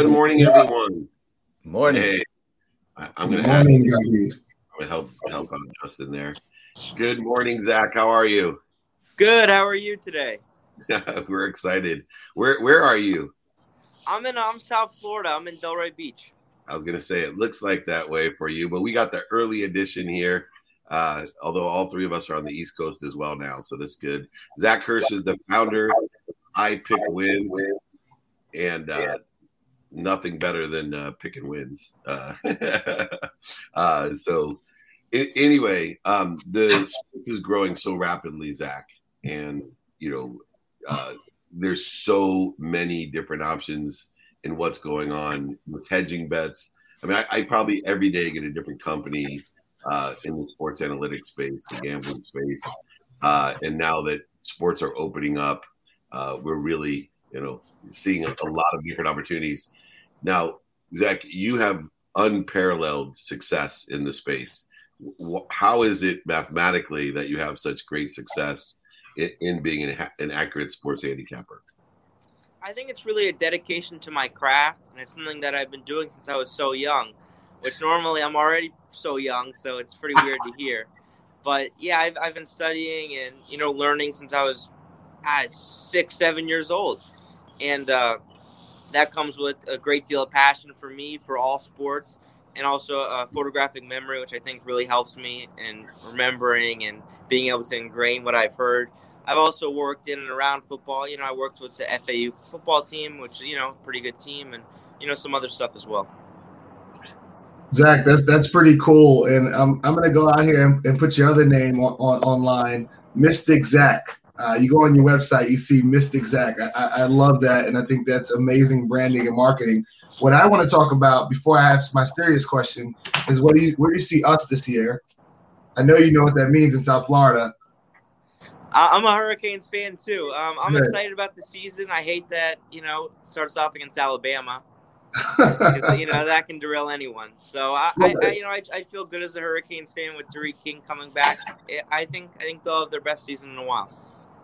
Good morning, everyone. Morning. Hey, I, am going to help help out Justin there. Good morning, Zach. How are you? Good. How are you today? We're excited. Where Where are you? I'm in I'm South Florida. I'm in Delray Beach. I was gonna say it looks like that way for you, but we got the early edition here. Uh, although all three of us are on the East Coast as well now, so that's good. Zach Hirsch is the founder. I pick wins, and uh, nothing better than uh, picking wins. Uh, uh, so, anyway, um, the sports is growing so rapidly, Zach, and you know, uh, there's so many different options in what's going on with hedging bets. I mean, I, I probably every day get a different company uh, in the sports analytics space, the gambling space, uh, and now that sports are opening up, uh, we're really, you know, seeing a, a lot of different opportunities. Now, Zach, you have unparalleled success in the space. How is it mathematically that you have such great success in, in being an, an accurate sports handicapper? I think it's really a dedication to my craft, and it's something that I've been doing since I was so young. Which normally I'm already so young, so it's pretty weird to hear. But yeah, I've, I've been studying and you know learning since I was ah, six, seven years old, and uh, that comes with a great deal of passion for me for all sports, and also a photographic memory, which I think really helps me in remembering and being able to ingrain what I've heard. I've also worked in and around football. You know, I worked with the FAU football team, which you know, pretty good team, and you know some other stuff as well. Zach, that's that's pretty cool, and I'm I'm gonna go out here and, and put your other name on, on online, Mystic Zach. Uh, you go on your website, you see Mystic Zach. I, I, love that, and I think that's amazing branding and marketing. What I want to talk about before I ask my serious question is what do you where do you see us this year? I know you know what that means in South Florida. I'm a Hurricanes fan too. Um, I'm excited about the season. I hate that you know starts off against Alabama. you know that can derail anyone. So I, I, I you know, I, I, feel good as a Hurricanes fan with D'Eriq King coming back. I think I think they'll have their best season in a while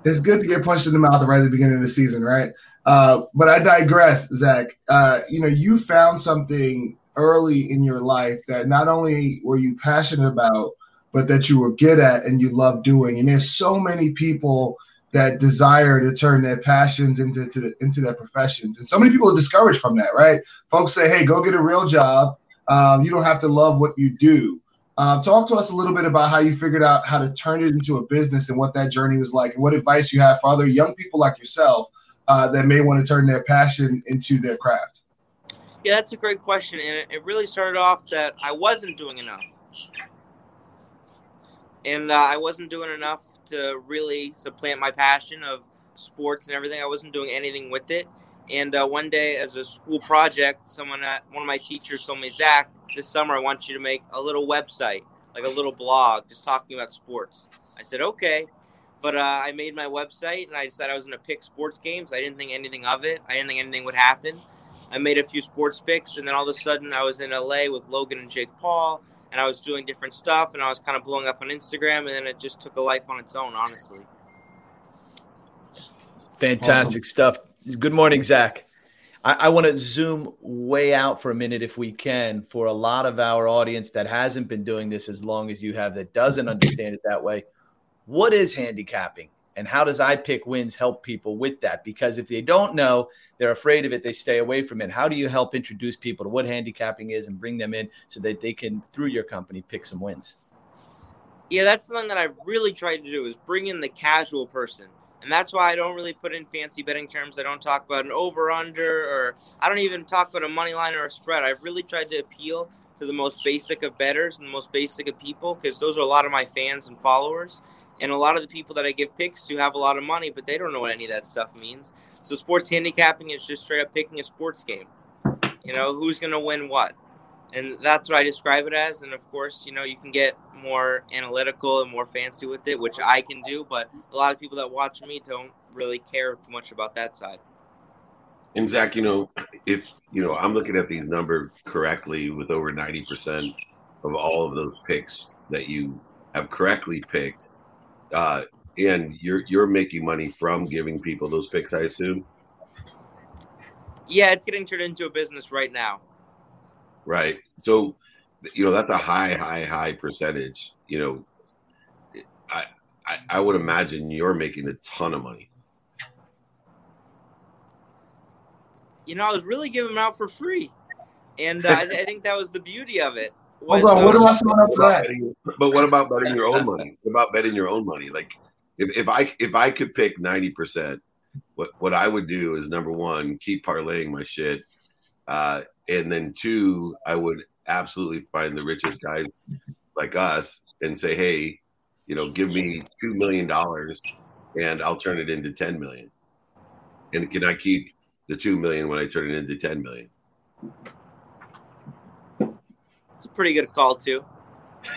it's good to get punched in the mouth right at the beginning of the season, right? Uh, but I digress, Zach. Uh, you know, you found something early in your life that not only were you passionate about, but that you were good at and you love doing. And there's so many people that desire to turn their passions into the, into their professions, and so many people are discouraged from that, right? Folks say, "Hey, go get a real job. Um, you don't have to love what you do." Uh, talk to us a little bit about how you figured out how to turn it into a business and what that journey was like, and what advice you have for other young people like yourself uh, that may want to turn their passion into their craft. Yeah, that's a great question, and it really started off that I wasn't doing enough, and uh, I wasn't doing enough to really supplant my passion of sports and everything. I wasn't doing anything with it, and uh, one day, as a school project, someone at one of my teachers told me, Zach, this summer I want you to make a little website, like a little blog, just talking about sports. I said, okay. But uh, I made my website and I decided I was going to pick sports games. I didn't think anything of it. I didn't think anything would happen. I made a few sports picks, and then all of a sudden I was in LA with Logan and Jake Paul, and I was doing different stuff, and I was kind of blowing up on Instagram, and then it just took a life on its own, honestly. Fantastic awesome. stuff. Good morning, Zach. I, I want to zoom way out for a minute, if we can, for a lot of our audience that hasn't been doing this as long as you have, that doesn't understand it that way. What is handicapping? And how does I pick wins help people with that? Because if they don't know, they're afraid of it, they stay away from it. How do you help introduce people to what handicapping is and bring them in so that they can, through your company, pick some wins? Yeah, that's something that I've really tried to do is bring in the casual person. And that's why I don't really put in fancy betting terms. I don't talk about an over under or I don't even talk about a money line or a spread. I've really tried to appeal to the most basic of betters and the most basic of people because those are a lot of my fans and followers. And a lot of the people that I give picks to have a lot of money, but they don't know what any of that stuff means. So sports handicapping is just straight up picking a sports game. You know, who's going to win what? And that's what I describe it as. And of course, you know, you can get more analytical and more fancy with it, which I can do. But a lot of people that watch me don't really care too much about that side. And Zach, you know, if you know, I'm looking at these numbers correctly with over 90% of all of those picks that you have correctly picked, uh, and you're you're making money from giving people those picks, I assume. Yeah, it's getting turned into a business right now. Right. So, you know, that's a high, high, high percentage. You know, I, I, I would imagine you're making a ton of money. You know, I was really giving them out for free, and uh, I, I think that was the beauty of it. Hold on, what am I signing up for that? But what about betting your own money? What about betting your own money? Like, if, if I if I could pick ninety percent, what what I would do is number one, keep parlaying my shit, uh, and then two, I would absolutely find the richest guys like us and say, hey, you know, give me two million dollars, and I'll turn it into ten million. And can I keep the two million when I turn it into ten million? It's a pretty good call too.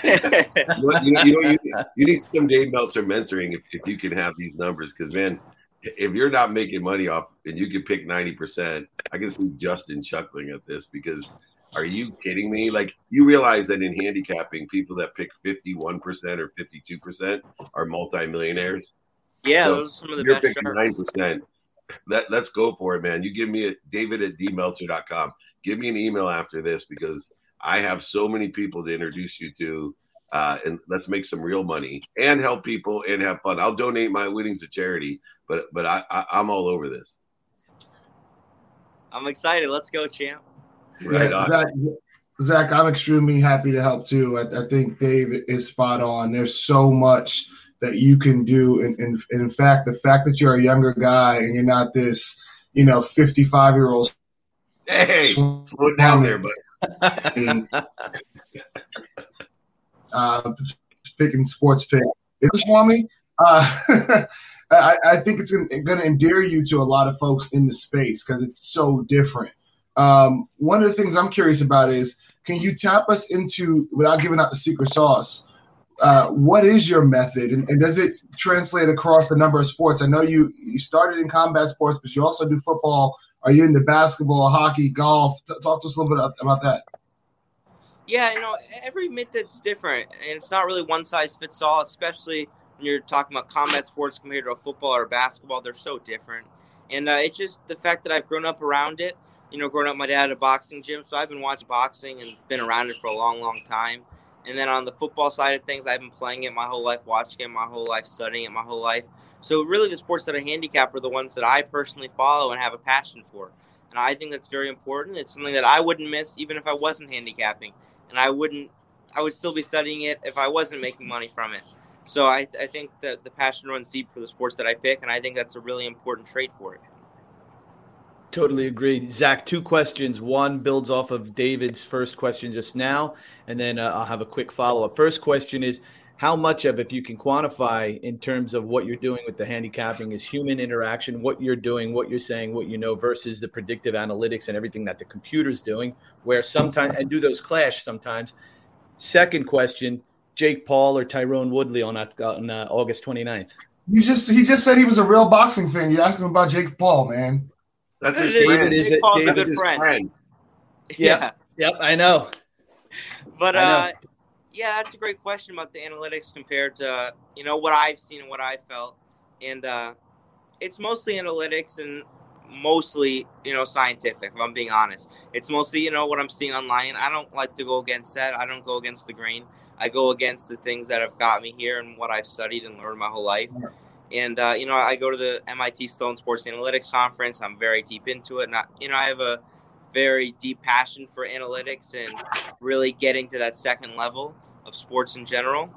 You know, you, know, you, you, you need some Dave Meltzer mentoring if, if you can have these numbers because man, if you're not making money off and you can pick ninety percent, I can see Justin chuckling at this because are you kidding me? Like you realize that in handicapping, people that pick fifty one percent or fifty two percent are multimillionaires. yeah, So, those are some of the You're best picking nine percent. Let, let's go for it, man. You give me a David at dmeltzer.com. Give me an email after this because I have so many people to introduce you to. Uh, and let's make some real money and help people and have fun. I'll donate my winnings to charity, but but I, I I'm all over this. I'm excited. Let's go, champ. Right yeah, on. Zach, Zach, I'm extremely happy to help too. I, I think Dave is spot on. There's so much that you can do, and, and, and in fact, the fact that you're a younger guy and you're not this, you know, 55 year old Hey, slow down there, but uh, picking sports pick. It's Swami. Uh, I, I think it's going to endear you to a lot of folks in the space because it's so different. Um, one of the things I'm curious about is can you tap us into, without giving out the secret sauce, uh, what is your method and, and does it translate across a number of sports? I know you, you started in combat sports, but you also do football. Are you into basketball, hockey, golf? T- talk to us a little bit about that. Yeah, you know, every method's different, and it's not really one size fits all. Especially when you're talking about combat sports compared to football or basketball, they're so different. And uh, it's just the fact that I've grown up around it. You know, growing up, my dad had a boxing gym, so I've been watching boxing and been around it for a long, long time. And then on the football side of things, I've been playing it my whole life, watching it my whole life, studying it my whole life. So really, the sports that I handicap are the ones that I personally follow and have a passion for. And I think that's very important. It's something that I wouldn't miss even if I wasn't handicapping and I wouldn't I would still be studying it if I wasn't making money from it. So I, I think that the passion runs deep for the sports that I pick, and I think that's a really important trait for it. Totally agreed. Zach, two questions. One builds off of David's first question just now, and then uh, I'll have a quick follow up. First question is how much of, if you can quantify in terms of what you're doing with the handicapping, is human interaction, what you're doing, what you're saying, what you know, versus the predictive analytics and everything that the computer's doing, where sometimes, and do those clash sometimes. Second question Jake Paul or Tyron Woodley on, on uh, August 29th? You just he just said he was a real boxing fan. You asked him about Jake Paul, man. that's his David friend. is Jake it- Paul's a David good His friend. friend. Yeah. Yep, I know. But I know. uh, yeah, that's a great question about the analytics compared to you know what I've seen and what I felt, and uh, it's mostly analytics and mostly you know scientific. If I'm being honest, it's mostly you know what I'm seeing online. I don't like to go against that. I don't go against the grain. I go against the things that have got me here and what I've studied and learned my whole life. And uh, you know, I go to the MIT Sloan Sports Analytics Conference. I'm very deep into it. Not you know, I have a very deep passion for analytics and really getting to that second level of sports in general.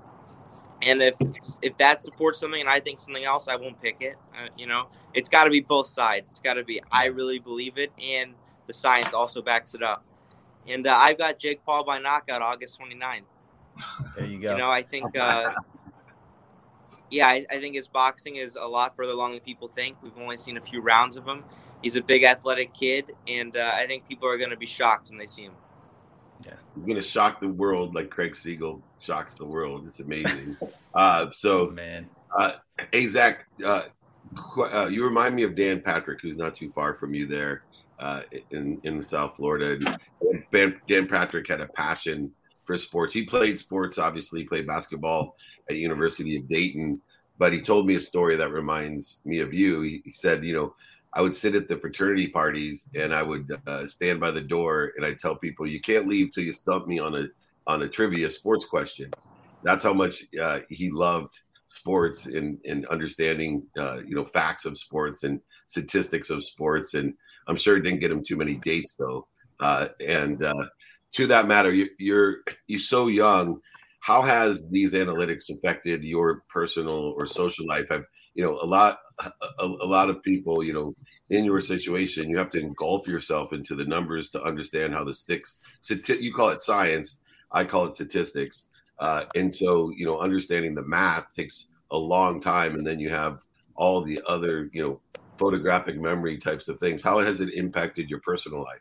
And if if that supports something and I think something else, I won't pick it. Uh, you know, it's got to be both sides. It's got to be I really believe it, and the science also backs it up. And uh, I've got Jake Paul by knockout August 29th. There you go. You know, I think, uh, yeah, I, I think his boxing is a lot further along than people think. We've only seen a few rounds of him. He's a big athletic kid, and uh, I think people are going to be shocked when they see him. Yeah, he's gonna shock the world like Craig Siegel shocks the world. It's amazing. uh, so, man. uh, hey Zach, uh, qu- uh, you remind me of Dan Patrick, who's not too far from you there uh, in in South Florida. And Dan, Dan Patrick had a passion for sports. He played sports, obviously, he played basketball at University of Dayton. But he told me a story that reminds me of you. He, he said, you know, I would sit at the fraternity parties and I would uh, stand by the door and I tell people, "You can't leave till you stump me on a on a trivia sports question." That's how much uh, he loved sports and, and understanding, uh, you know, facts of sports and statistics of sports. And I'm sure it didn't get him too many dates though. Uh, and uh, to that matter, you, you're you're so young. How has these analytics affected your personal or social life? Have you know a lot a, a, lot of people you know in your situation you have to engulf yourself into the numbers to understand how the sticks you call it science i call it statistics. Uh, and so you know understanding the math takes a long time and then you have all the other you know photographic memory types of things. How has it impacted your personal life?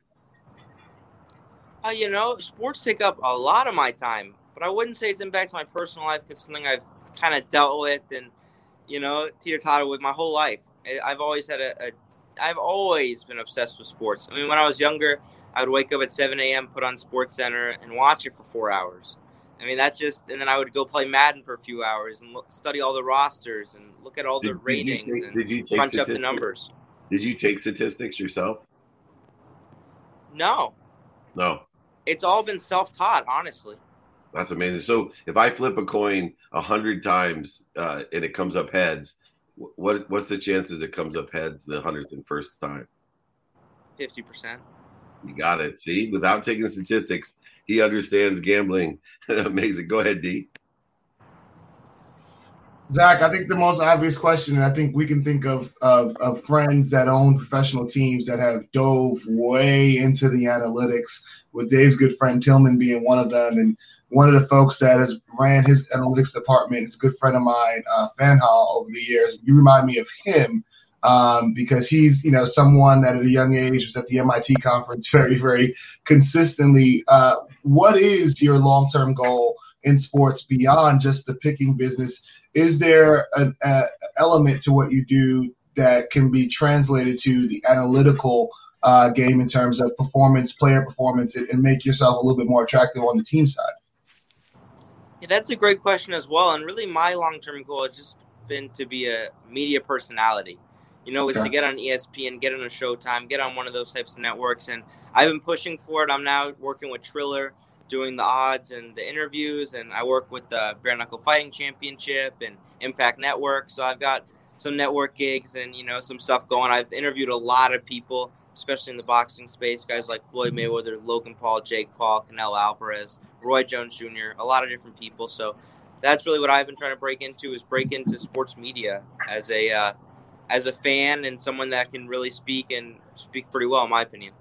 Uh, you know sports take up a lot of my time but i wouldn't say it's impacted my personal life because something i've kind of dealt with and you know, teeter totter with my whole life. I've always had a, a, I've always been obsessed with sports. I mean, when I was younger, I would wake up at 7 a.m., put on SportsCenter, and watch it for four hours. I mean, that just, and then I would go play Madden for a few hours and look, study all the rosters and look at all the ratings did you take, and did crunch up the numbers. Did you take statistics yourself? No. No. It's all been self taught, honestly. That's amazing. So if I flip a coin a hundred times uh, and it comes up heads, what what's the chances it comes up heads the hundredth and first time? Fifty percent. You got it. See, without taking statistics, he understands gambling. amazing. Go ahead, D. Zach, I think the most obvious question, and I think we can think of, of, of friends that own professional teams that have dove way into the analytics, with Dave's good friend Tilman being one of them, and one of the folks that has ran his analytics department is a good friend of mine, uh, Fanhal, over the years. You remind me of him um, because he's, you know, someone that at a young age was at the MIT conference very, very consistently. Uh, what is your long-term goal in sports beyond just the picking business? Is there an element to what you do that can be translated to the analytical uh, game in terms of performance, player performance, and make yourself a little bit more attractive on the team side? Yeah, that's a great question as well. And really, my long term goal has just been to be a media personality. You know, is to get on ESPN, get on a Showtime, get on one of those types of networks. And I've been pushing for it. I'm now working with Triller, doing the odds and the interviews, and I work with the Bare Knuckle Fighting Championship and Impact Network. So I've got some network gigs and you know some stuff going. I've interviewed a lot of people, especially in the boxing space, guys like Floyd Mayweather, Logan Paul, Jake Paul, Canelo Alvarez. Roy Jones Jr., a lot of different people. So that's really what I've been trying to break into is break into sports media as a uh, as a fan and someone that can really speak and speak pretty well, in my opinion.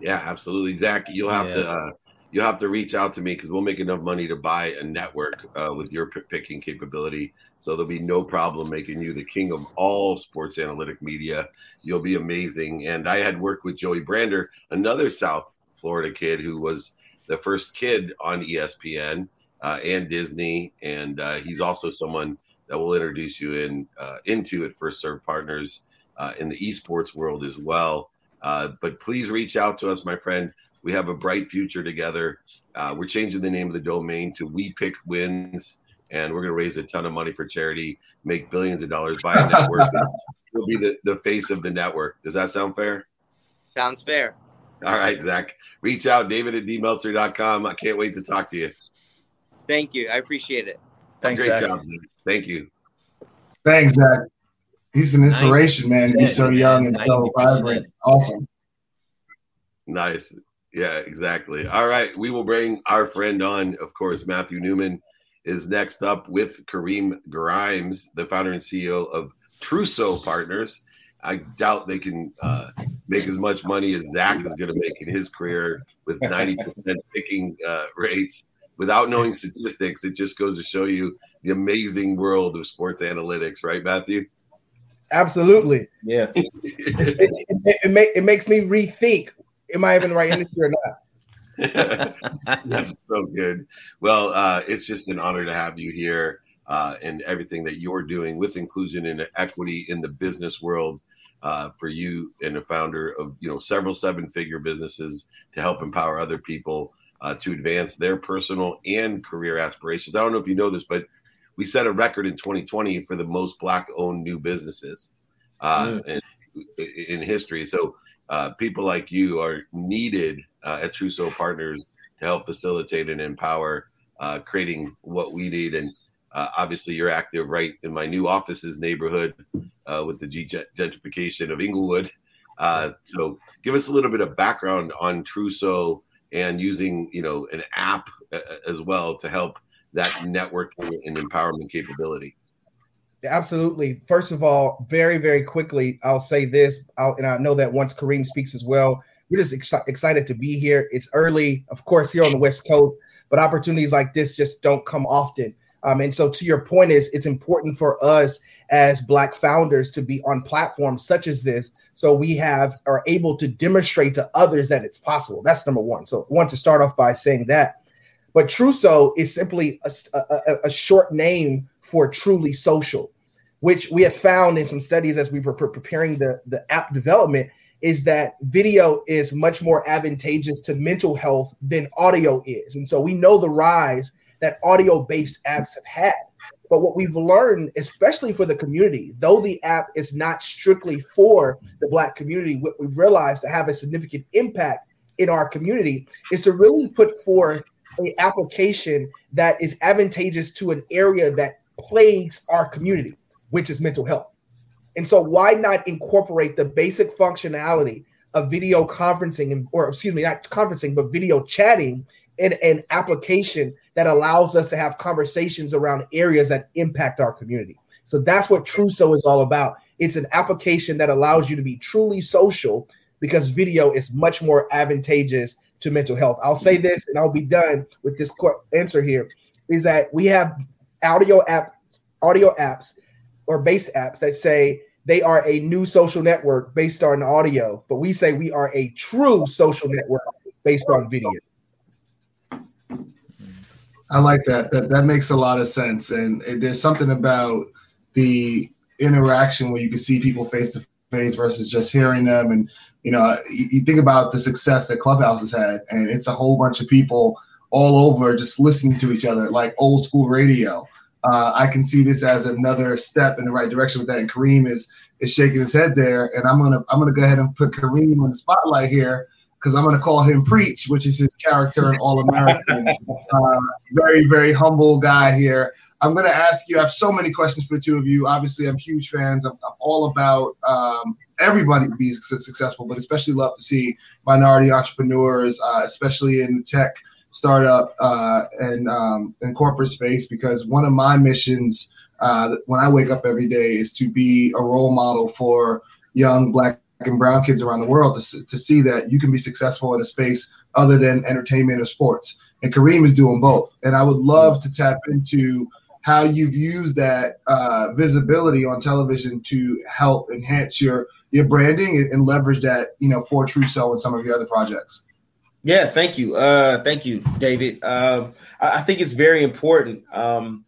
Yeah, absolutely, Zach. You'll have yeah. to uh, you'll have to reach out to me because we'll make enough money to buy a network uh, with your picking capability. So there'll be no problem making you the king of all sports analytic media. You'll be amazing. And I had worked with Joey Brander, another South Florida kid who was the first kid on ESPN uh, and Disney, and uh, he's also someone that will introduce you in uh, into at First Serve Partners uh, in the esports world as well. Uh, but please reach out to us, my friend. We have a bright future together. Uh, we're changing the name of the domain to We Pick Wins, and we're going to raise a ton of money for charity, make billions of dollars, buy a network. we'll be the, the face of the network. Does that sound fair? Sounds fair. All right, Zach. Reach out, David at dmeltzer.com. I can't wait to talk to you. Thank you. I appreciate it. Thanks, Great Zach. job. Thank you. Thanks, Zach. He's an inspiration, man. He's so young and so vibrant. Awesome. Nice. Yeah, exactly. All right. We will bring our friend on, of course, Matthew Newman is next up with Kareem Grimes, the founder and CEO of Truso Partners. I doubt they can uh, make as much money as Zach is going to make in his career with 90% picking uh, rates without knowing statistics. It just goes to show you the amazing world of sports analytics, right, Matthew? Absolutely. Yeah. it, it, it, make, it makes me rethink am I even the right industry or not? That's so good. Well, uh, it's just an honor to have you here uh, and everything that you're doing with inclusion and equity in the business world uh, for you and a founder of you know several seven figure businesses to help empower other people uh, to advance their personal and career aspirations. I don't know if you know this, but we set a record in 2020 for the most black owned new businesses. Uh, mm. And in history. So uh, people like you are needed uh, at Truso Partners to help facilitate and empower uh, creating what we need. And uh, obviously, you're active right in my new offices neighborhood uh, with the gentrification of Inglewood. Uh, so, give us a little bit of background on Truso and using, you know, an app as well to help that networking and empowerment capability. Absolutely. First of all, very, very quickly, I'll say this, I'll, and I know that once Kareem speaks as well, we're just ex- excited to be here. It's early, of course, here on the West Coast, but opportunities like this just don't come often. Um, and so, to your point, is it's important for us as Black founders to be on platforms such as this, so we have are able to demonstrate to others that it's possible. That's number one. So, I want to start off by saying that. But Truso is simply a, a, a short name for truly social, which we have found in some studies as we were preparing the, the app development is that video is much more advantageous to mental health than audio is. And so we know the rise that audio based apps have had. But what we've learned, especially for the community, though the app is not strictly for the Black community, what we've realized to have a significant impact in our community is to really put forth an application that is advantageous to an area that plagues our community, which is mental health. And so, why not incorporate the basic functionality of video conferencing, or excuse me, not conferencing, but video chatting in an application that allows us to have conversations around areas that impact our community? So, that's what Truso is all about. It's an application that allows you to be truly social because video is much more advantageous to mental health. I'll say this and I'll be done with this answer here is that we have audio apps, audio apps or base apps that say they are a new social network based on audio, but we say we are a true social network based on video. I like that. That that makes a lot of sense, and there's something about the interaction where you can see people face to face versus just hearing them. And you know, you, you, think about the success that Clubhouse has had, and it's a whole bunch of people all over just listening to each other like old school radio uh, I can see this as another step in the right direction with that. And Kareem is is shaking his head there, and I'm gonna I'm gonna go ahead and put Kareem on the spotlight here because I'm gonna call him Preach, which is his character in All American. uh, very very humble guy here. I'm gonna ask you. I have so many questions for the two of you. Obviously, I'm huge fans. I'm, I'm all about um, everybody be successful, but especially love to see minority entrepreneurs, uh, especially in the tech startup uh, and um, in corporate space because one of my missions uh, when I wake up every day is to be a role model for young black and brown kids around the world to, to see that you can be successful in a space other than entertainment or sports. And Kareem is doing both. And I would love to tap into how you've used that uh, visibility on television to help enhance your your branding and, and leverage that, you know, for Truso and some of your other projects. Yeah, thank you. Uh, thank you, David. Um, I, I, think it's very important. Um,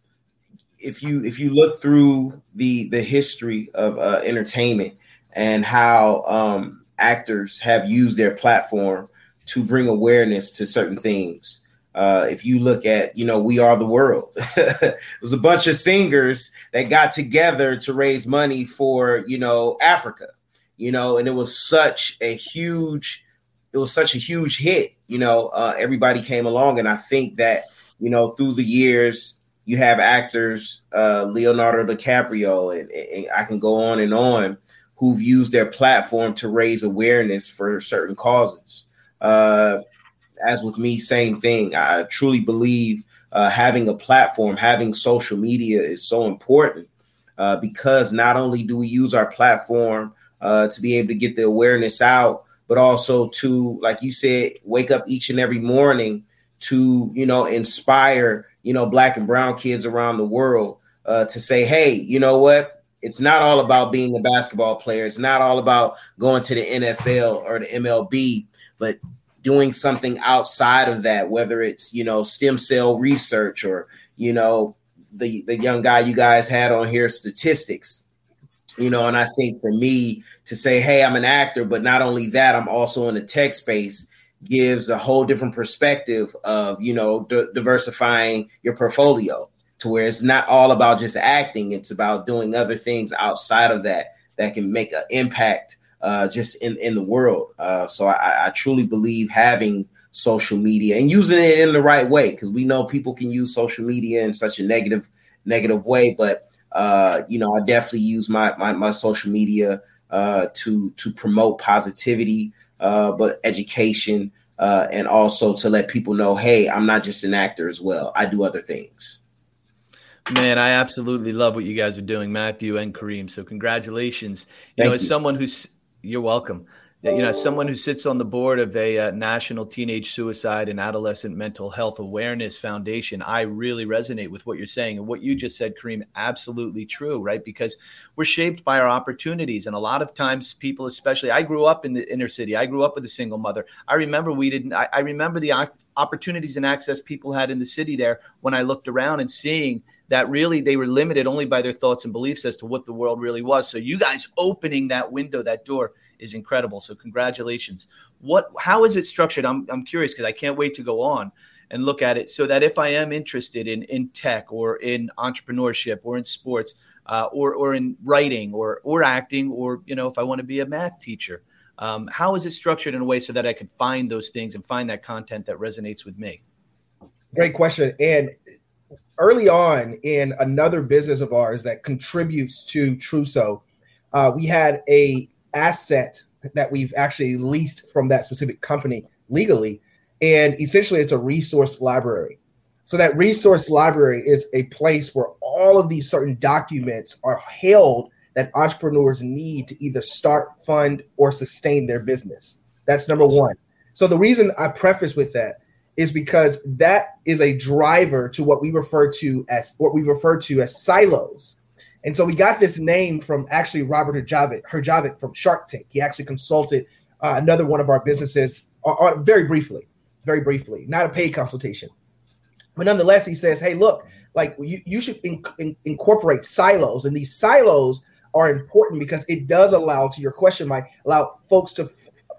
if you if you look through the the history of uh, entertainment and how um, actors have used their platform to bring awareness to certain things. Uh, if you look at, you know, We Are the World, it was a bunch of singers that got together to raise money for, you know, Africa, you know, and it was such a huge it was such a huge hit. You know, uh, everybody came along, and I think that you know through the years you have actors, uh, Leonardo DiCaprio, and, and I can go on and on, who've used their platform to raise awareness for certain causes. Uh, as with me, same thing. I truly believe uh, having a platform, having social media is so important uh, because not only do we use our platform uh, to be able to get the awareness out, but also to, like you said, wake up each and every morning to, you know, inspire, you know, black and brown kids around the world uh, to say, hey, you know what? It's not all about being a basketball player. It's not all about going to the NFL or the MLB, but doing something outside of that, whether it's, you know, stem cell research or, you know, the, the young guy you guys had on here, statistics you know and i think for me to say hey i'm an actor but not only that i'm also in the tech space gives a whole different perspective of you know d- diversifying your portfolio to where it's not all about just acting it's about doing other things outside of that that can make an impact uh, just in in the world. Uh, so I, I truly believe having social media and using it in the right way because we know people can use social media in such a negative negative way but uh you know i definitely use my my, my social media uh to to promote positivity uh but education uh and also to let people know hey i'm not just an actor as well i do other things Man, I absolutely love what you guys are doing, Matthew and Kareem. So congratulations. You Thank know, as you. someone who's you're welcome. You know, someone who sits on the board of a uh, national teenage suicide and adolescent mental health awareness foundation, I really resonate with what you're saying and what you just said, Kareem. Absolutely true, right? Because we're shaped by our opportunities, and a lot of times, people, especially, I grew up in the inner city. I grew up with a single mother. I remember we didn't. I, I remember the opportunities and access people had in the city there when I looked around and seeing that really they were limited only by their thoughts and beliefs as to what the world really was. So you guys opening that window, that door is incredible. So congratulations. What how is it structured? I'm I'm curious because I can't wait to go on and look at it so that if I am interested in in tech or in entrepreneurship or in sports uh, or or in writing or or acting or you know if I want to be a math teacher, um, how is it structured in a way so that I can find those things and find that content that resonates with me? Great question. And early on in another business of ours that contributes to Truso, uh, we had a asset that we've actually leased from that specific company legally, and essentially it's a resource library. So that resource library is a place where all of these certain documents are held that entrepreneurs need to either start, fund, or sustain their business. That's number one. So the reason I preface with that is because that is a driver to what we refer to as what we refer to as silos. And so we got this name from actually Robert Herjavec, Herjavec from Shark Tank. He actually consulted uh, another one of our businesses uh, uh, very briefly, very briefly, not a paid consultation. But nonetheless, he says, hey, look, like you, you should in, in, incorporate silos. And these silos are important because it does allow, to your question, Mike, allow folks to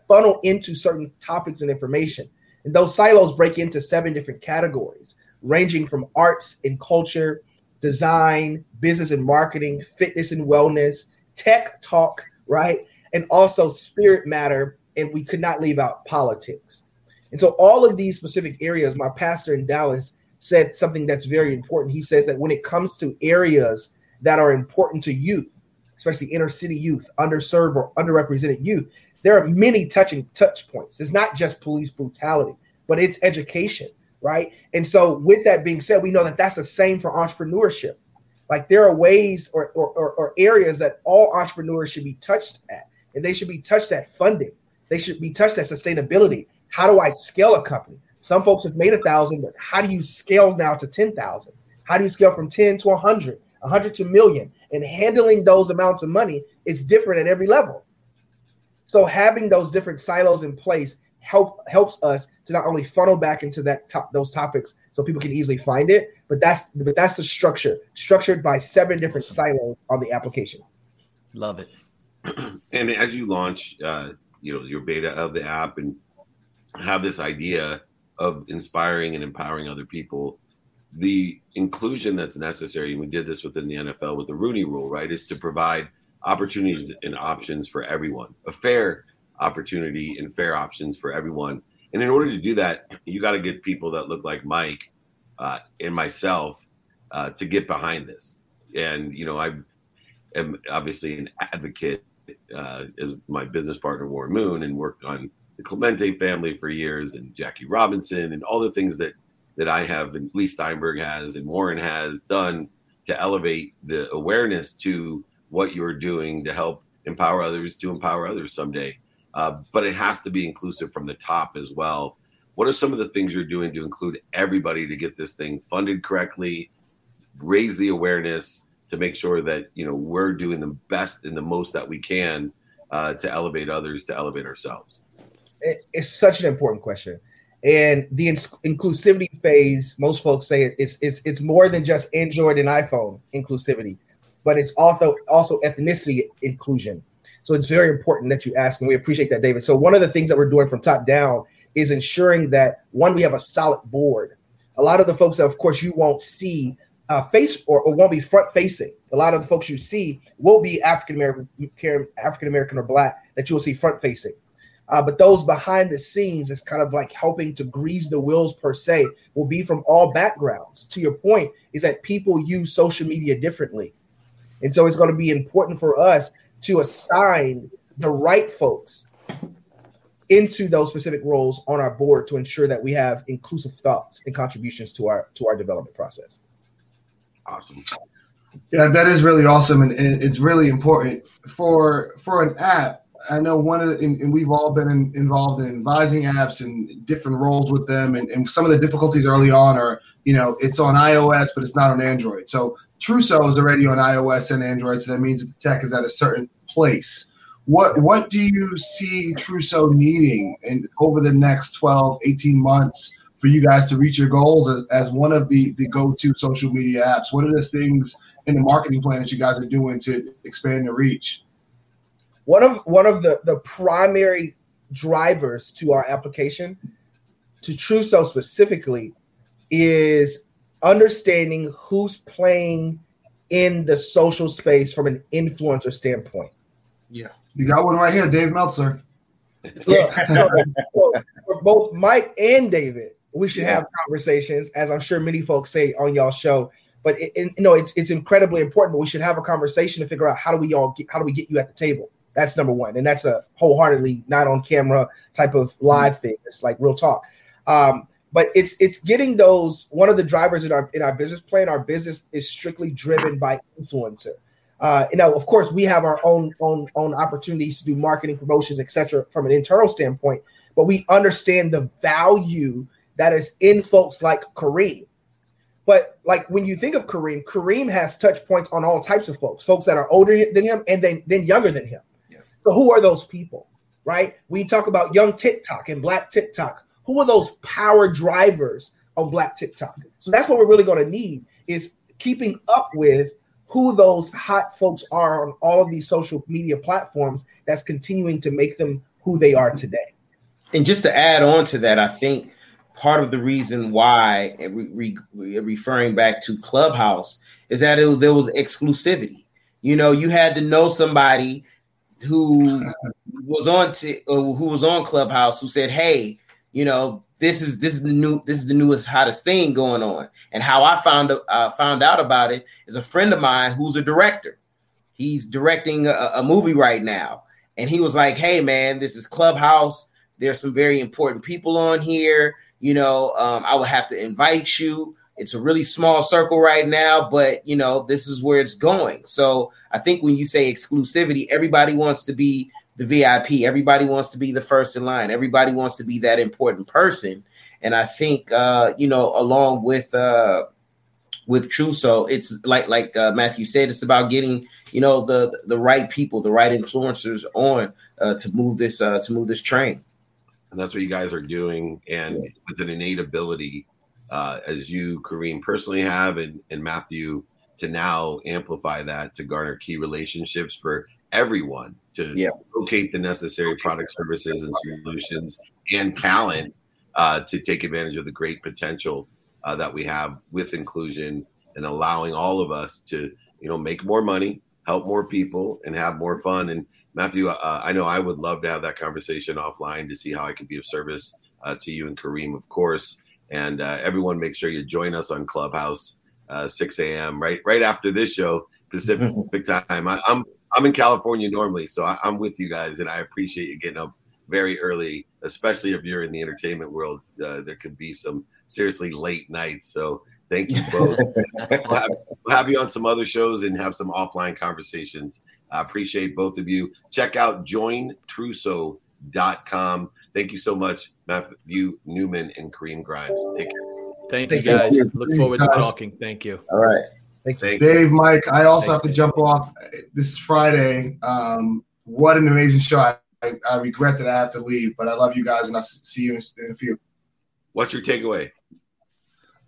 funnel into certain topics and information. And those silos break into seven different categories, ranging from arts and culture, design, business and marketing, fitness and wellness, tech talk, right? And also spirit matter. And we could not leave out politics. And so, all of these specific areas, my pastor in Dallas said something that's very important. He says that when it comes to areas that are important to youth, especially inner city youth, underserved or underrepresented youth, there are many touching touch points. It's not just police brutality, but it's education, right? And so, with that being said, we know that that's the same for entrepreneurship. Like there are ways or, or, or, or areas that all entrepreneurs should be touched at, and they should be touched at funding. They should be touched at sustainability. How do I scale a company? Some folks have made a thousand, but how do you scale now to 10,000? How do you scale from 10 to a 100, a 100 to million? And handling those amounts of money is different at every level. So having those different silos in place help helps us to not only funnel back into that top, those topics so people can easily find it, but that's but that's the structure structured by seven different silos on the application. Love it. and as you launch, uh, you know, your beta of the app and have this idea of inspiring and empowering other people, the inclusion that's necessary, and we did this within the NFL with the Rooney Rule, right, is to provide opportunities and options for everyone, a fair opportunity and fair options for everyone. And in order to do that, you got to get people that look like Mike uh, and myself uh, to get behind this. And you know, I am obviously an advocate uh, as my business partner Warren Moon, and worked on the Clemente family for years, and Jackie Robinson, and all the things that that I have, and Leigh Steinberg has, and Warren has done to elevate the awareness to what you're doing to help empower others to empower others someday. Uh, but it has to be inclusive from the top as well. What are some of the things you're doing to include everybody to get this thing funded correctly, raise the awareness to make sure that you know we're doing the best and the most that we can uh, to elevate others, to elevate ourselves? It, it's such an important question. And the inclusivity phase, most folks say it's, it's it's more than just Android and iPhone inclusivity, but it's also also ethnicity inclusion. So it's very important that you ask, and we appreciate that, David. So one of the things that we're doing from top down is ensuring that one, we have a solid board. A lot of the folks that, of course, you won't see uh, face or, or won't be front facing. A lot of the folks you see will be African American, African American or black that you will see front facing. Uh, but those behind the scenes is kind of like helping to grease the wheels per se will be from all backgrounds. To your point, is that people use social media differently. And so it's going to be important for us to assign the right folks into those specific roles on our board to ensure that we have inclusive thoughts and contributions to our to our development process. Awesome. Yeah, that is really awesome, and, it's really important for for an app. I know one of the, and, and we've all been in, involved in advising apps and different roles with them, and, and some of the difficulties early on are, you know, it's on iOS but it's not on Android. So Truso is already on iOS and Android, so that means that the tech is at a certain place. What what do you see Truso needing in over the next 12, 18 months for you guys to reach your goals as, as one of the, the go-to social media apps? What are the things in the marketing plan that you guys are doing to expand the reach? One of one of the, the primary drivers to our application, to Truso specifically, is understanding who's playing in the social space from an influencer standpoint. Yeah. You got one right here, Dave Meltzer. Look, for both Mike and David, we should have conversations, as I'm sure many folks say on y'all show. But it, it, you know, it's it's incredibly important. But we should have a conversation to figure out how do we all get, how do we get you at the table. That's number one, and that's a wholeheartedly not on camera type of live thing. It's like real talk. Um, but it's it's getting those one of the drivers in our in our business plan. Our business is strictly driven by influencer. Uh, you know, of course, we have our own own own opportunities to do marketing, promotions, etc. From an internal standpoint, but we understand the value that is in folks like Kareem. But like when you think of Kareem, Kareem has touch points on all types of folks, folks that are older than him and then, then younger than him. Yeah. So who are those people? Right? We talk about young TikTok and black TikTok. Who are those power drivers on black TikTok? So that's what we're really going to need is keeping up with who those hot folks are on all of these social media platforms that's continuing to make them who they are today. And just to add on to that, I think part of the reason why, re, re, referring back to Clubhouse, is that it, there was exclusivity. You know, you had to know somebody who was on t- uh, who was on Clubhouse who said, "Hey, you know, this is this is the new this is the newest hottest thing going on." And how I found uh, found out about it is a friend of mine who's a director. He's directing a, a movie right now, and he was like, "Hey, man, this is Clubhouse. There's some very important people on here you know, um, I would have to invite you. It's a really small circle right now, but you know, this is where it's going. So I think when you say exclusivity, everybody wants to be the VIP. Everybody wants to be the first in line. Everybody wants to be that important person. And I think, uh, you know, along with uh, with Truso, it's like like uh, Matthew said, it's about getting you know the the right people, the right influencers on uh, to move this uh, to move this train and that's what you guys are doing. And with an innate ability, uh, as you, Kareem, personally have, and, and Matthew, to now amplify that to garner key relationships for everyone to yeah. locate the necessary product, services, and solutions and talent uh, to take advantage of the great potential uh, that we have with inclusion and allowing all of us to, you know, make more money, help more people, and have more fun. And Matthew, uh, I know I would love to have that conversation offline to see how I can be of service uh, to you and Kareem, of course. And uh, everyone, make sure you join us on Clubhouse, uh, 6 a.m. right right after this show, Pacific time. I, I'm, I'm in California normally, so I, I'm with you guys, and I appreciate you getting up very early, especially if you're in the entertainment world. Uh, there could be some seriously late nights, so thank you both. we'll, have, we'll have you on some other shows and have some offline conversations I appreciate both of you. Check out jointruso.com. Thank you so much, Matthew Newman and Kareem Grimes. Take care. Thank, you, guys. You. Look forward to talking. Thank you. All right. Thank you. Dave, Mike, I also Thanks, have to Dave. jump off this is Friday. Um, what an amazing show. I, I, regret that I have to leave, but I love you guys and I'll see you in, in a few. What's your takeaway?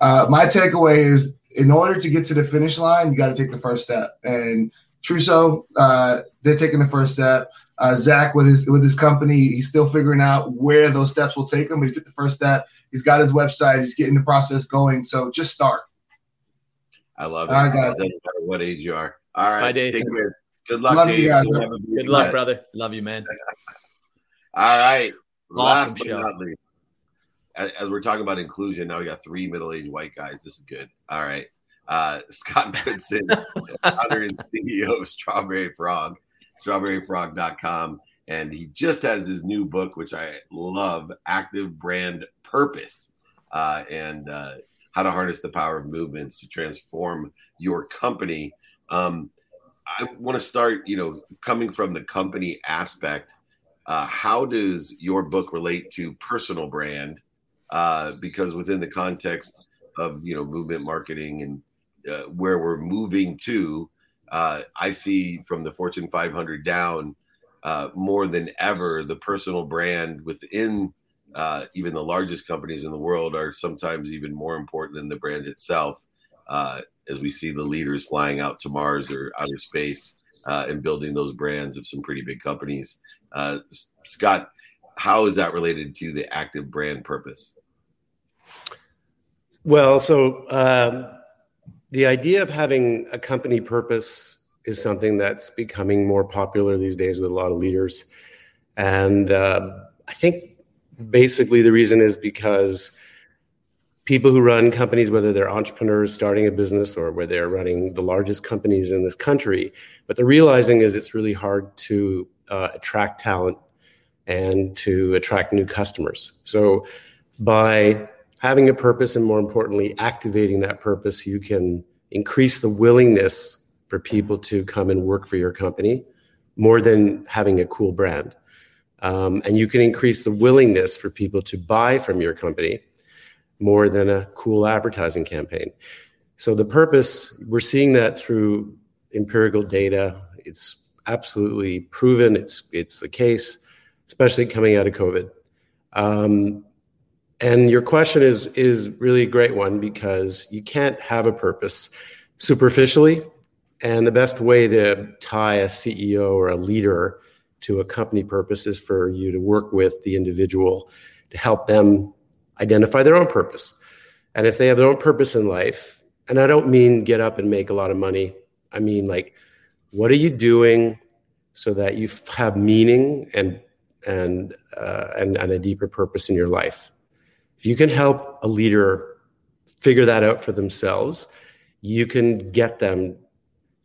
Uh, my takeaway is in order to get to the finish line, you got to take the first step. And Truso, uh, they're taking the first step. Uh, Zach with his with his company, he's still figuring out where those steps will take him, but he took the first step. He's got his website. He's getting the process going. So just start. I love it. All right, guys. Doesn't matter what age you are. All right. Bye, Dave. Take care. Good luck, Love you guys, have a good Good luck, night. brother. Love you, man. All right. Lawesome Last but show. not least, as, as we're talking about inclusion, now we got three middle-aged white guys. This is good. All right. Uh, Scott Goodson, founder and CEO of StrawberryFrog, strawberryfrog.com. And he just has his new book, which I love, Active Brand Purpose, uh, and uh, how to harness the power of movements to transform your company. Um, I want to start, you know, coming from the company aspect uh, how does your book relate to personal brand? Uh, because within the context of you know movement marketing and uh, where we're moving to, uh, I see from the Fortune 500 down uh, more than ever the personal brand within uh, even the largest companies in the world are sometimes even more important than the brand itself. Uh, as we see the leaders flying out to Mars or outer space uh, and building those brands of some pretty big companies. Uh, Scott, how is that related to the active brand purpose? Well, so um, the idea of having a company purpose is something that's becoming more popular these days with a lot of leaders. And uh, I think basically the reason is because people who run companies, whether they're entrepreneurs starting a business or where they're running the largest companies in this country, but they're realizing is it's really hard to uh, attract talent and to attract new customers. So by having a purpose and more importantly, activating that purpose, you can increase the willingness for people to come and work for your company more than having a cool brand. Um, and you can increase the willingness for people to buy from your company more than a cool advertising campaign. So the purpose, we're seeing that through empirical data. It's absolutely proven. It's it's the case, especially coming out of COVID. Um, and your question is is really a great one because you can't have a purpose superficially. And the best way to tie a CEO or a leader to a company for you to work with the individual to help them identify their own purpose. And if they have their own purpose in life, and I don't mean get up and make a lot of money, I mean like, what are you doing so that you have meaning and and, uh, and and a deeper purpose in your life? If you can help a leader figure that out for themselves, you can get them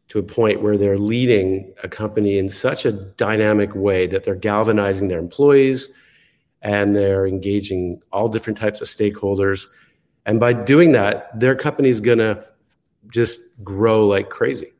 to a point where they're leading a company in such a dynamic way that they're galvanizing their employees and they're engaging all different types of stakeholders. And by doing that, their company is going to just grow like crazy.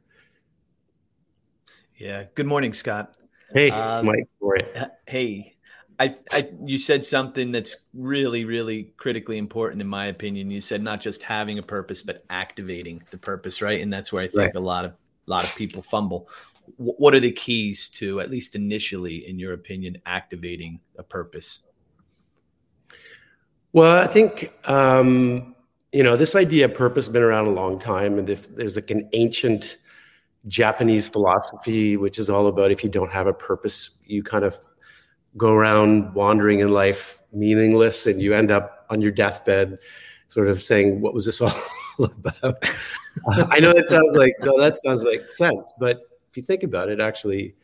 Yeah. Good morning, Scott. Hey, Um, Mike, for it. Hey, I, I, you said something that's really, really critically important in my opinion. You said not just having a purpose, but activating the purpose, right? And that's where I think Right. a lot of, lot of people fumble. Wh- What are the keys to, at least initially, in your opinion, activating a purpose? Well, I think um, you know this idea of purpose has been around a long time, and if there's like an ancient Japanese philosophy which is all about if you don't have a purpose, you kind of go around wandering in life meaningless, and you end up on your deathbed, sort of saying, "What was this all about?" I know that sounds like no, that sounds like sense, but if you think about it, actually,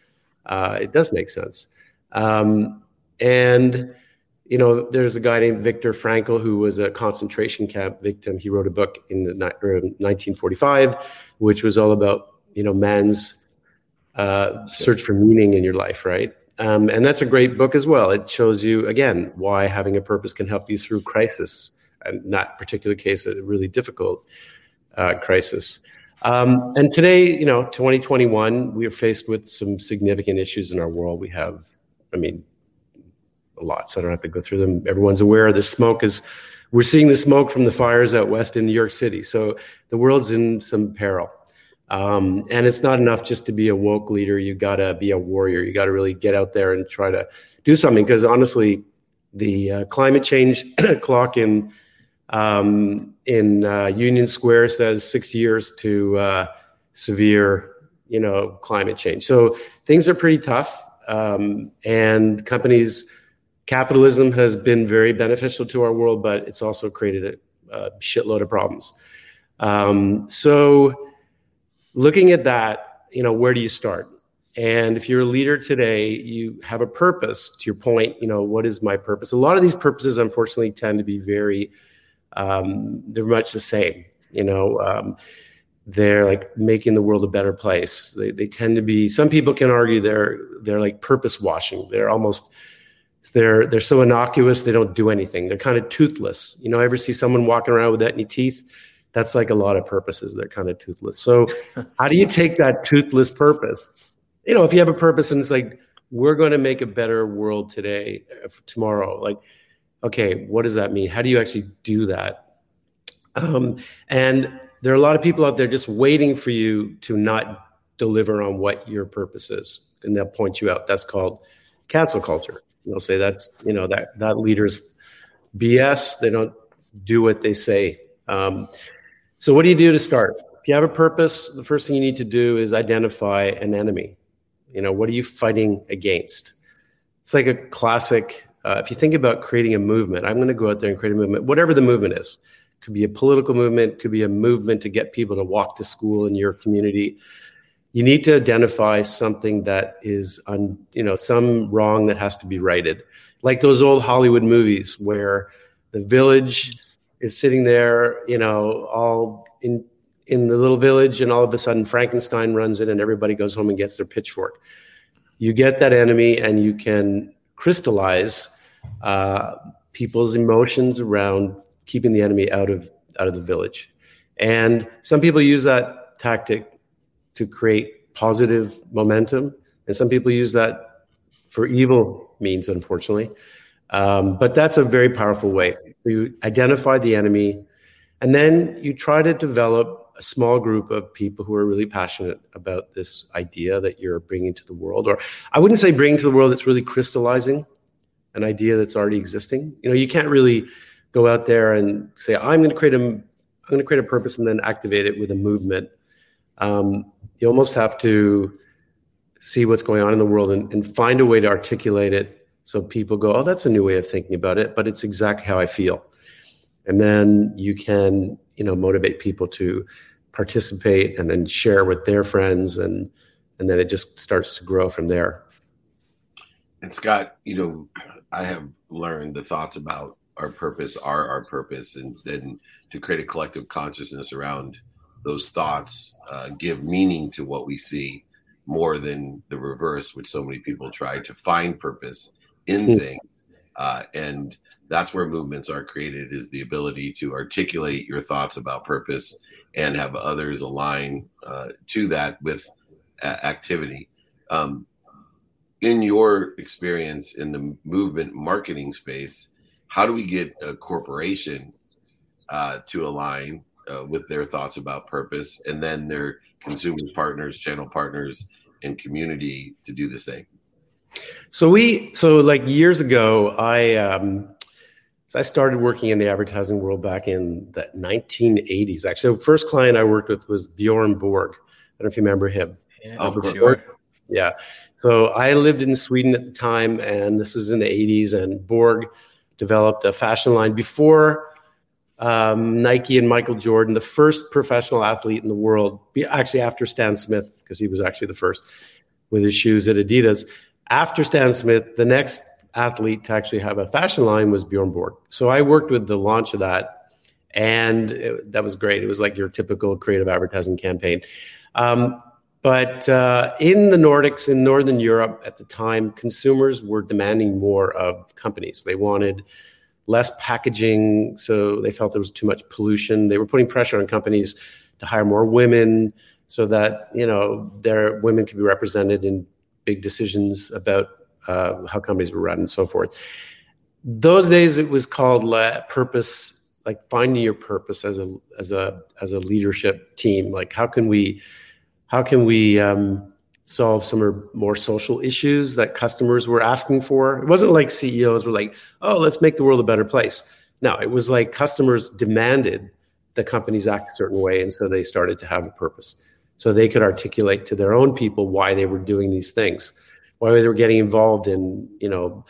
uh, it does make sense. Um, and you know, there's a guy named Viktor Frankl who was a concentration camp victim. He wrote a book in the, ni- 1945, which was all about you know man's uh, search for meaning in your life, right? Um, and that's a great book as well. It shows you again why having a purpose can help you through crisis, and not particular case a really difficult uh, crisis. Um, and today, you know, 2021, we are faced with some significant issues in our world. We have, I mean, lots. So I don't have to go through them. Everyone's aware the smoke is, we're seeing the smoke from the fires out west in New York City. So the world's in some peril. Um, and it's not enough just to be a woke leader. You got to be a warrior. You got to really get out there and try to do something. Because honestly, the uh, climate change clock in um, in uh, Union Square says six years to uh, severe, you know, climate change. So things are pretty tough, um, and companies capitalism has been very beneficial to our world, but it's also created a, a shitload of problems. Um, so, looking at that, you know, where do you start? And if you're a leader today, you have a purpose. To your point, you know, what is my purpose? A lot of these purposes, unfortunately, tend to be very, um, they're much the same. You know, um, they're like making the world a better place. They, they tend to be. Some people can argue they're they're like purpose washing. They're almost they're they're so innocuous they don't do anything. They're kind of toothless. You know, ever see someone walking around without any teeth? That's like a lot of purposes. They're kind of toothless. So, how do you take that toothless purpose you know, if you have a purpose and it's like, we're going to make a better world today, uh, tomorrow, like, okay, what does that mean? How do you actually do that? Um, and there are a lot of people out there just waiting for you to not deliver on what your purpose is, and they'll point you out. That's called cancel culture. they'll say that's you know that that leaders BS. They don't do what they say. Um, so what do you do to start? If you have a purpose, the first thing you need to do is identify an enemy. You know, what are you fighting against? It's like a classic. Uh, if you think about creating a movement, I'm going to go out there and create a movement, whatever the movement is. Could be a political movement, could be a movement to get people to walk to school in your community. You need to identify something that is on, you know, some wrong that has to be righted. Like those old Hollywood movies where the village is sitting there, you know, all in in the little village, and all of a sudden Frankenstein runs in, and everybody goes home and gets their pitchfork. You get that enemy, and you can crystallize uh, people's emotions around keeping the enemy out of out of the village. And some people use that tactic to create positive momentum, and some people use that for evil means, unfortunately. Um, but that's a very powerful way. You identify the enemy, and then you try to develop small group of people who are really passionate about this idea that you're bringing to the world or i wouldn't say bringing to the world it's really crystallizing an idea that's already existing. You know you can't really go out there and say i'm going to create a i'm going to create a purpose and then activate it with a movement. Um, you almost have to see what's going on in the world and, and find a way to articulate it so people go oh that's a new way of thinking about it but it's exactly how i feel. And then you can you know motivate people to participate and then share with their friends and and then it just starts to grow from there and scott you know i have learned the thoughts about our purpose are our purpose and then to create a collective consciousness around those thoughts uh, give meaning to what we see more than the reverse which so many people try to find purpose in hmm. things uh, and that's where movements are created is the ability to articulate your thoughts about purpose and have others align uh, to that with a- activity. Um, in your experience in the movement marketing space how do we get a corporation uh, to align uh, with their thoughts about purpose and then their consumers partners channel partners and community to do the same? So we so like years ago i um so I started working in the advertising world back in the 1980s. Actually, the first client I worked with was Bjorn Borg. I don't know if you remember him. Yeah, oh, sure. Yeah. So I lived in Sweden at the time, and this was in the 80s. And Borg developed a fashion line before um, Nike and Michael Jordan, the first professional athlete in the world, actually after Stan Smith, because he was actually the first with his shoes at Adidas. After Stan Smith, the next athlete to actually have a fashion line was Bjorn Borg. So I worked with the launch of that, and it, that was great. It was like your typical creative advertising campaign. Um, but uh, in the Nordics, in Northern Europe at the time, consumers were demanding more of companies. They wanted less packaging, so they felt there was too much pollution. They were putting pressure on companies to hire more women so that you know their women could be represented in big decisions about uh, how companies were run and so forth. Those days, it was called purpose, like finding your purpose as a as a as a leadership team. Like how can we how can we um, solve some more social issues that customers were asking for? It wasn't like CEOs were like, oh, let's make the world a better place. No, it was like customers demanded the companies act a certain way, and so they started to have a purpose so they could articulate to their own people why they were doing these things why they were getting involved in you know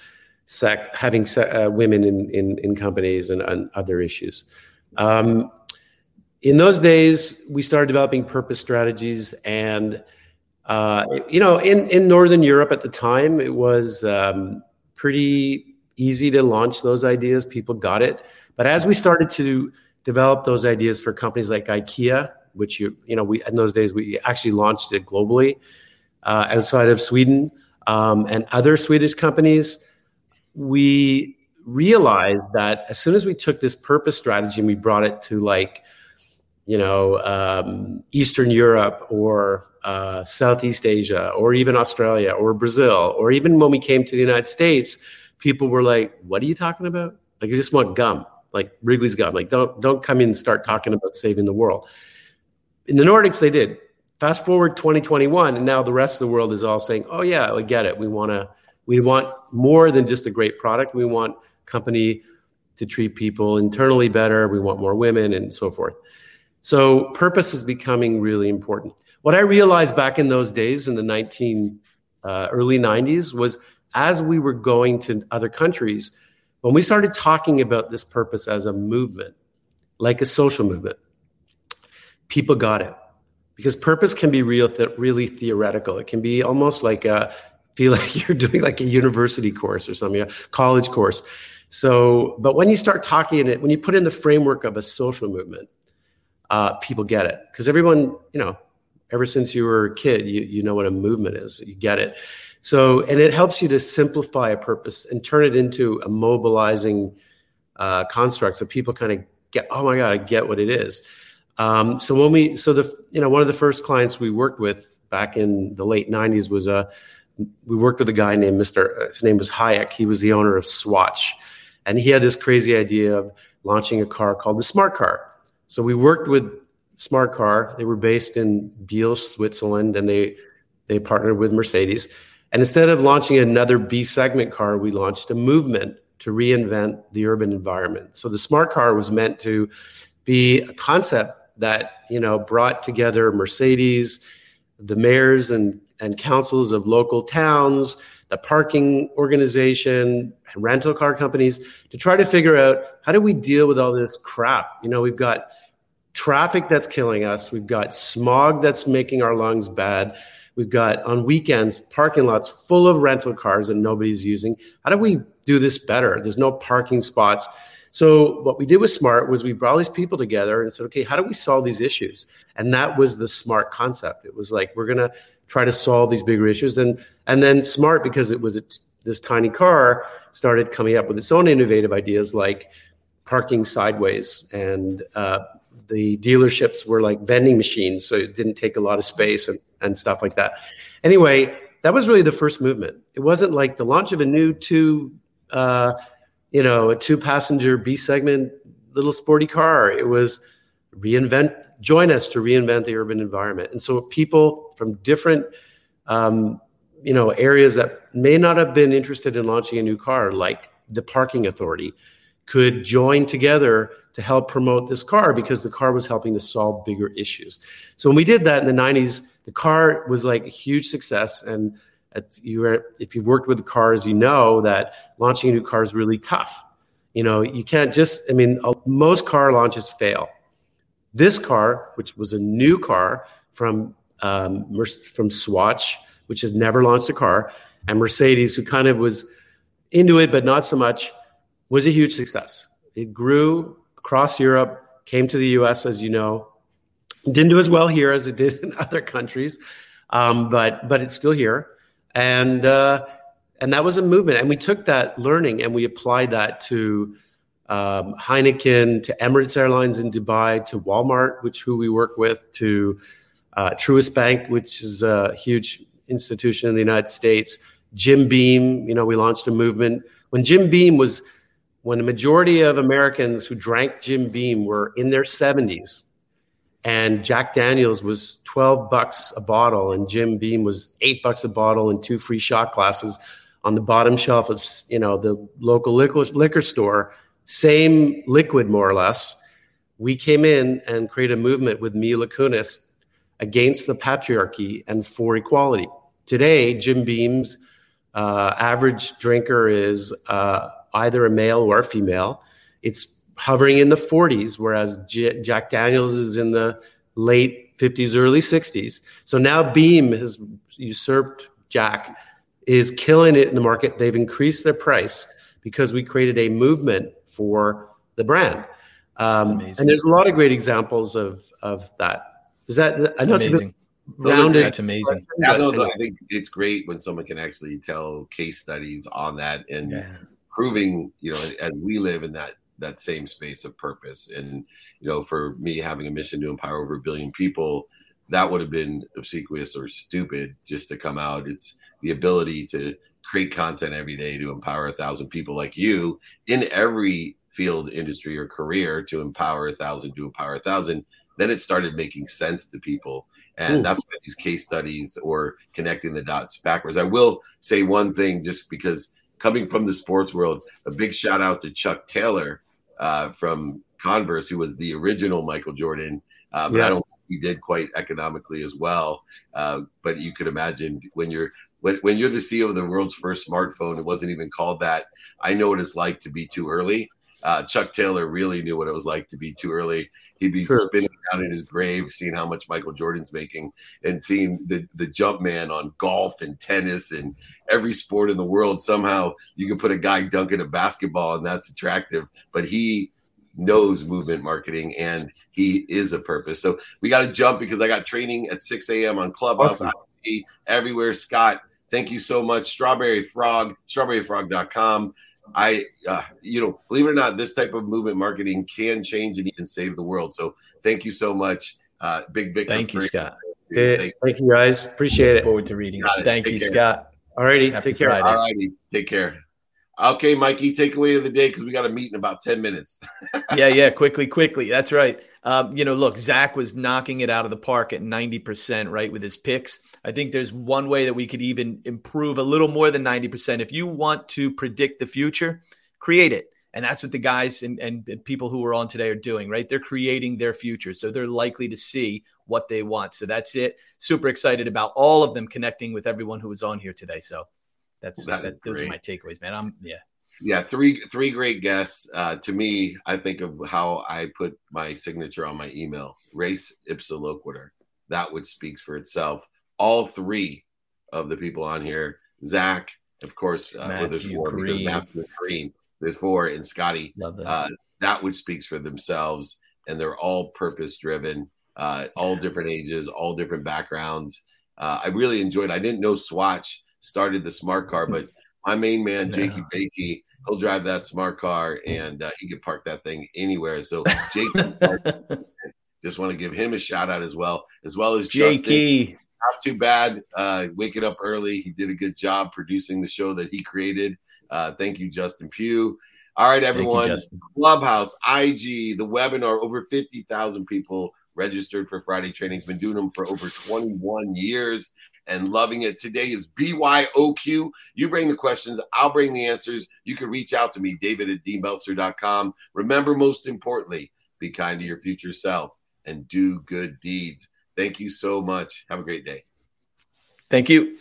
sec- having uh, women in, in, in companies and, and, other issues. Um, in those days, we started developing purpose strategies, and uh, you know, in in Northern Europe at the time, it was um, pretty easy to launch those ideas. People got it, but as we started to develop those ideas for companies like IKEA, which you you know, we in those days we actually launched it globally uh, outside of Sweden um, and other Swedish companies. We realized that as soon as we took this purpose strategy and we brought it to like you know, um, Eastern Europe or uh, Southeast Asia or even Australia or Brazil, or even when we came to the United States, people were like, "What are you talking about? Like, you just want gum, like Wrigley's gum. Like, don't don't come in and start talking about saving the world." In the Nordics, they did. Fast forward 2021, and now the rest of the world is all saying, "Oh yeah, we get it. We want to. We want more than just a great product. We want company to treat people internally better. We want more women and so forth." So purpose is becoming really important. What I realized back in those days in the 19 uh, early 90s was as we were going to other countries, when we started talking about this purpose as a movement, like a social movement, people got it because purpose can be real, th- really theoretical. It can be almost like a feel like you're doing like a university course or something, a college course. So, but when you start talking in it, when you put in the framework of a social movement, uh, people get it because everyone, you know, ever since you were a kid, you you know what a movement is. You get it. So, and it helps you to simplify a purpose and turn it into a mobilizing uh, construct, so people kind of get, oh my god, I get what it is. Um, so when we, so the, you know, one of the first clients we worked with back in the late '90s was a, we worked with a guy named Mr. His name was Hayek. He was the owner of Swatch, and he had this crazy idea of launching a car called the smart car so we worked with Smart Car. They were based in Biel, Switzerland, and they they partnered with Mercedes. And instead of launching another B segment car, we launched a movement to reinvent the urban environment. So the smart car was meant to be a concept that you know brought together Mercedes, the mayors and and councils of local towns, the parking organization, and rental car companies to try to figure out how do we deal with all this crap. You know, we've got traffic that's killing us. We've got smog that's making our lungs bad. We've got on weekends parking lots full of rental cars that nobody's using. How do we do this better? There's no parking spots. So what we did with Smart was we brought these people together and said, okay, how do we solve these issues? And that was the Smart concept. It was like we're gonna try to solve these bigger issues, and and then Smart because it was a, this tiny car started coming up with its own innovative ideas like parking sideways and uh, the dealerships were like vending machines, so it didn't take a lot of space and, and stuff like that. Anyway, that was really the first movement. It wasn't like the launch of a new two, uh, you know, a two passenger B segment little sporty car. It was reinvent, join us to reinvent the urban environment. And so people from different, um, you know, areas that may not have been interested in launching a new car, like the parking authority, could join together to help promote this car because the car was helping to solve bigger issues. So when we did that in the 90s, the car was like a huge success. And if you were, if you've worked with cars, you know that launching a new car is really tough. You know, you can't just, I mean, most car launches fail. This car, which was a new car from um, from Swatch, which has never launched a car, and Mercedes, who kind of was into it but not so much, was a huge success. It grew across Europe, came to the US, as you know. Didn't do as well here as it did in other countries, um, but but it's still here, and uh, and that was a movement. And we took that learning and we applied that to um, Heineken, to Emirates Airlines in Dubai, to Walmart, which who we work with, to uh, Truist Bank, which is a huge institution in the United States. Jim Beam, you know, we launched a movement when Jim Beam was when the majority of Americans who drank Jim Beam were in their 70s and Jack Daniels was 12 bucks a bottle and Jim Beam was 8 bucks a bottle and two free shot glasses on the bottom shelf of you know the local liquor, liquor store. Same liquid more or less. We came in and created a movement with Mila Kunis against the patriarchy and for equality. Today Jim Beam's uh, average drinker is uh, either a male or a female. It's hovering in the 40s, whereas J- Jack Daniels is in the late 50s, early 60s. So now Beam has usurped Jack, is killing it in the market. They've increased their price because we created a movement for the brand. Um, and there's a lot of great examples of of that. Is that I know amazing. rounded. That's amazing. Yeah, no, no, I think it's great when someone can actually tell case studies on that and Yeah. proving, you know, and we live in that that same space of purpose. And you know, for me having a mission to empower over a billion people, that would have been obsequious or stupid just to come out. It's the ability to create content every day to empower a thousand people like you in every field, industry, or career to empower a thousand to empower a thousand. Then it started making sense to people. And Ooh. that's why these case studies or connecting the dots backwards. I will say one thing just because coming from the sports world, a big shout out to Chuck Taylor uh, from Converse, who was the original Michael Jordan. Uh, but Yeah. I don't think he did quite economically as well. Uh, but you could imagine when you're when, when you're the CEO of the world's first smartphone, it wasn't even called that. I know what it's like to be too early. Uh, Chuck Taylor really knew what it was like to be too early. He'd be spinning around in his grave, seeing how much Michael Jordan's making, and seeing the the Jumpman on golf and tennis and every sport in the world. Somehow you can put a guy dunking a basketball, and that's attractive. But he knows movement marketing and he is a purpose. So we got to jump because I got training at 6 a.m. on Clubhouse Awesome. Everywhere. Scott, thank you so much. StrawberryFrog, strawberryfrog.com. I, uh, you know, believe it or not, this type of movement marketing can change and even save the world. So thank you so much. Uh, big, big. Thank you, Scott. Thank you guys. Appreciate it. forward to reading it. it. Thank Take you, care. Scott. Alrighty, Happy take care. Friday. All righty. Take care. Okay, Mikey, takeaway of the day because we got a meet in about 10 minutes. yeah, yeah, quickly, quickly. That's right. Um, you know, look, Zach was knocking it out of the park at 90%, right, with his picks. I think there's one way that we could even improve a little more than 90%. If you want to predict the future, create it. And that's what the guys and, and, people who are on today are doing, right? They're creating their future. So they're likely to see what they want. So that's it. Super excited about all of them connecting with everyone who was on here today. So that's, That that's those are my takeaways, man. I'm, yeah. Yeah three three great guests. Uh, to me i think of how i put my signature on my email res ipsa loquitur that which speaks for itself. All three of the people on here zach of course uh, well, there's Matthew four because Green. Matthew Green, there's four and scotty that. uh, that which speaks for themselves and they're all purpose driven uh, all different ages all different backgrounds. Uh, i really enjoyed i didn't know swatch started the smart car but my main man No. jakey bakey he'll drive that smart car and uh, he can park that thing anywhere so jake just want to give him a shout out as well as well as Justin Jakey. not too bad. Uh, waking up early, he did a good job producing the show that he created. Uh, thank you, Justin Pugh. All right, you, everyone. Justin. Clubhouse, IG, the webinar. Over fifty thousand people registered for Friday trainings. Been doing them for over twenty-one years and loving it. Today is BYOQ. You bring the questions, I'll bring the answers. You can reach out to me, David at dmeltzer.com. Remember, most importantly, be kind to your future self and do good deeds. Thank you so much. Have a great day. Thank you.